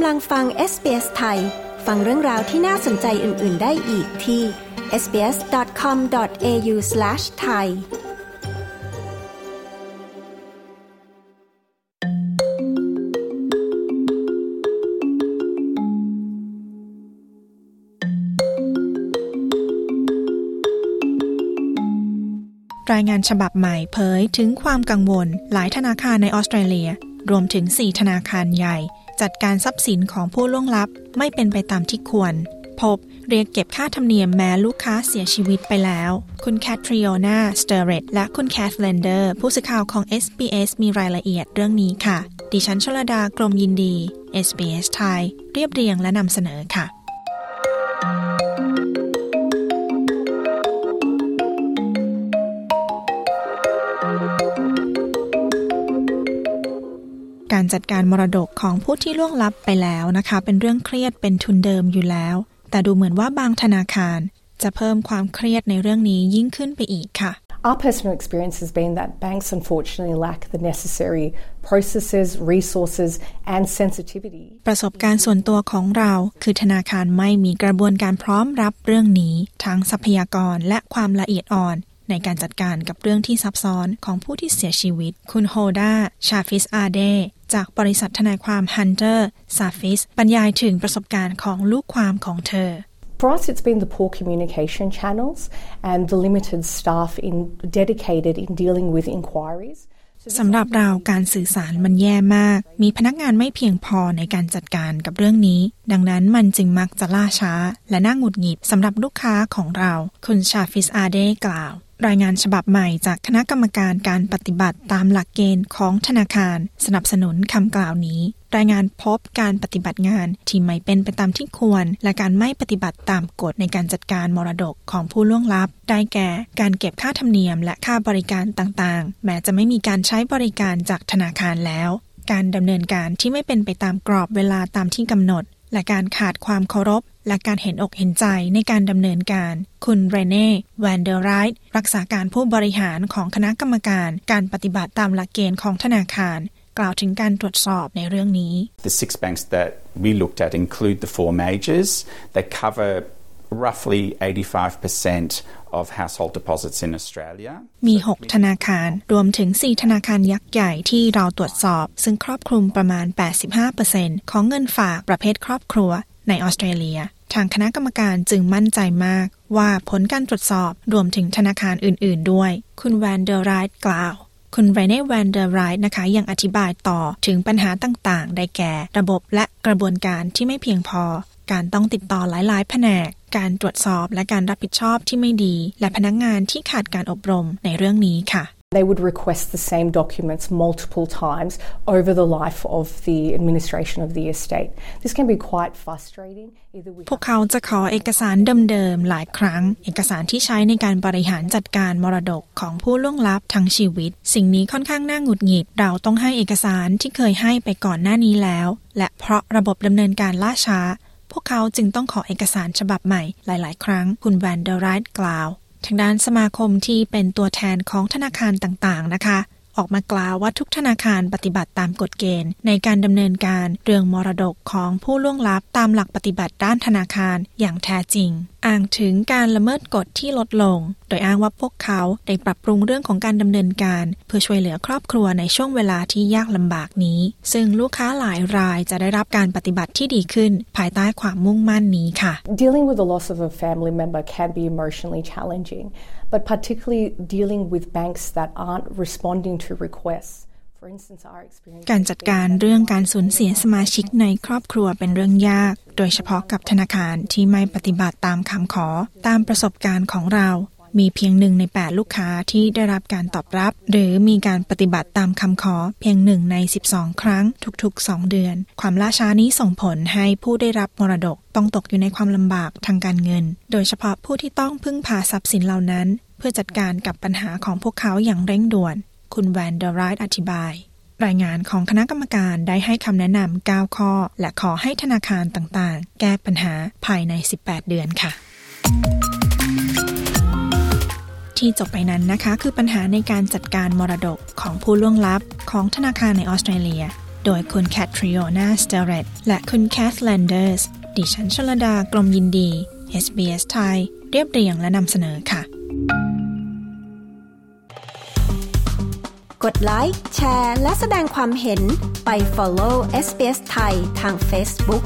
กำลังฟัง SBS ไทย ฟังเรื่องราวที่น่าสนใจอื่น ๆ ได้อีกที่ sbs.com.au/thai รายงานฉบับใหม่เผยถึงความกังวลหลายธนาคารในออสเตรเลีย รวมถึง 4 ธนาคารใหญ่ จัดการทรัพย์สินของผู้ล่วงลับไม่เป็นไปตามที่ควร พบเรียกเก็บค่าธรรมเนียมแม้ลูกค้าเสียชีวิตไปแล้ว คุณแคทริโอนาสเตอร์เรตและคุณแคทเลนเดอร์ผู้สื่อข่าวของ SBS มีรายละเอียดเรื่องนี้ค่ะ ดิฉันชลดากรมยินดี SBS ไทย เรียบเรียงและนำเสนอค่ะ การจัดการมรดกของผู้ที่ล่วงลับไปแล้วนะคะ เป็นเรื่องเครียดเป็นทุนเดิมอยู่แล้ว แต่ดูเหมือนว่าบางธนาคาร จะเพิ่มความเครียดในเรื่องนี้ยิ่งขึ้นไปอีกค่ะ Our personal experience has been that banks unfortunately lack the necessary processes, resources, and sensitivity. ประสบการณ์ส่วนตัวของเราคือธนาคารไม่มีกระบวนการพร้อมรับเรื่องนี้ ทั้งทรัพยากรและความละเอียดอ่อน ในการจัดการกับเรื่องที่ซับซ้อนของผู้ที่เสียชีวิต คุณโฮดาชาฟิสอาเด จากบริษัททนายความ Hunter ซาฟิสบรรยายถึงประสบการณ์ของลูกความของเธอ For us, it's been the poor communication channels and the limited staff in dedicated in dealing with inquiries. สำหรับเราการสื่อสารมันแย่มาก มีพนักงานไม่เพียงพอในการจัดการกับเรื่องนี้ ดังนั้นมันจึงมักจะล่าช้า และน่าหงุดหงิดสำหรับลูกค้าของเรา คุณชาฟิสอาเดกล่าว รายงานฉบับใหม่จากคณะกรรมการการปฏิบัติตามหลักเกณฑ์ของธนาคาร สนับสนุนคำกล่าวนี้ รายงานพบการปฏิบัติงานที่ไม่เป็นไปตามที่ควร และการไม่ปฏิบัติตามกฎในการจัดการมรดกของผู้ล่วงลับ ได้แก่การเก็บค่าธรรมเนียมและค่าบริการต่างๆ แม้จะไม่มีการใช้บริการจากธนาคารแล้ว การดำเนินการที่ไม่เป็นไปตามกรอบเวลาตามที่กำหนด และการขาดความเคารพ และการเห็นอกเห็นใจในการดำเนินการ คุณเรเน่แวนเดอร์ไรท์รักษาการผู้บริหารของคณะกรรมการการปฏิบัติตามหลักเกณฑ์ของธนาคาร กล่าวถึงการตรวจสอบในเรื่องนี้ The six banks that we looked at include the four majors that cover roughly 85% of household deposits in Australia. มี 6 ธนาคาร รวมถึง 4 ธนาคารยักษ์ใหญ่ที่เราตรวจสอบ ซึ่งครอบคลุมประมาณ 85%ของเงินฝากประเภทครอบครัวในออสเตรเลีย ทางคณะกรรมการจึงมั่นใจมากว่าผลการตรวจสอบรวมถึงธนาคารอื่น ๆ ด้วย คุณแวนเดอร์ไรท์กล่าว คุณเรเน่แวนเดอร์ไรท์นะคะยังอธิบายต่อถึงปัญหาต่าง ๆ ได้แก่ ระบบและกระบวนการที่ไม่เพียงพอ การต้องติดต่อหลาย ๆ แผนก การตรวจสอบและการรับผิดชอบที่ไม่ดี และพนักงานที่ขาดการอบรมในเรื่องนี้ค่ะ They would request the same documents multiple times over the life of the administration of the estate. This can be quite frustrating. พวกเขาจะขอเอกสารเดิมๆหลายครั้ง เอกสารที่ใช้ในการบริหารจัดการมรดกของผู้ล่วงลับทั้งชีวิต สิ่งนี้ค่อนข้างน่าหงุดหงิด เราต้องให้เอกสารที่เคยให้ไปก่อนหน้านี้แล้ว และเพราะระบบดำเนินการล่าช้า พวกเขาจึงต้องขอเอกสารฉบับใหม่หลาย ๆ ครั้ง คุณแวนเดอร์ไรท์กล่าว ทางด้านสมาคมที่เป็นตัวแทนของธนาคารต่างๆ นะคะ ออกมากล่าวว่าทุกธนาคารปฏิบัติตามกฎเกณฑ์ ในการดำเนินการเรื่องมรดกของผู้ล่วงลับตามหลักปฏิบัติด้านธนาคารอย่างแท้จริง อ้างถึงการละเมิดกฎที่ลดลงโดยอ้างว่าพวกเขาได้ปรับปรุงเรื่องของการดำเนินการ เพื่อช่วยเหลือครอบครัวในช่วงเวลาที่ยากลำบากนี้ ซึ่งลูกค้าหลายรายจะได้รับการปฏิบัติที่ดีขึ้น ภายใต้ความมุ่งมั่นนี้ค่ะ Dealing with the loss of a family member can be emotionally challenging, but particularly dealing with banks that aren't responding to requests. For instance, our experience การจัดการเรื่องการสูญเสียสมาชิกในครอบครัวเป็นเรื่องยาก โดยเฉพาะกับธนาคารที่ไม่ปฏิบัติตามคำขอ ตามประสบการณ์ของเรา มีเพียงหนึ่งใน 8 ลูกค้าที่ได้รับการตอบรับ หรือมีการปฏิบัติตามคำขอเพียงหนึ่งใน 12 ครั้งทุกๆ 2 เดือน ความล่าช้านี้ส่งผลให้ผู้ได้รับมรดกต้องตกอยู่ในความลำบากทางการเงิน โดยเฉพาะผู้ที่ต้องพึ่งพาทรัพย์สินเหล่านั้น เพื่อจัดการกับปัญหาของพวกเขาอย่างเร่งด่วน คุณแวนเดอร์ไรท์อธิบายรายงานของคณะกรรมการได้ให้คำแนะนำ 9 ข้อ และขอให้ธนาคารต่างๆ แก้ปัญหาภายใน 18 เดือนค่ะ ที่จบไปนั้นนะคะ คือปัญหาในการจัดการมรดกของผู้ล่วงลับของธนาคารในออสเตรเลีย โดยคุณแคทริโอนาสเตเรตและคุณแคทแลนเดอร์สดิฉันชลดากรมยินดี SBS ไทย เรียบเรียงและนำเสนอค่ะ กดไลค์แชร์ และแสดงความเห็นไป follow SBS ไทยทาง Facebook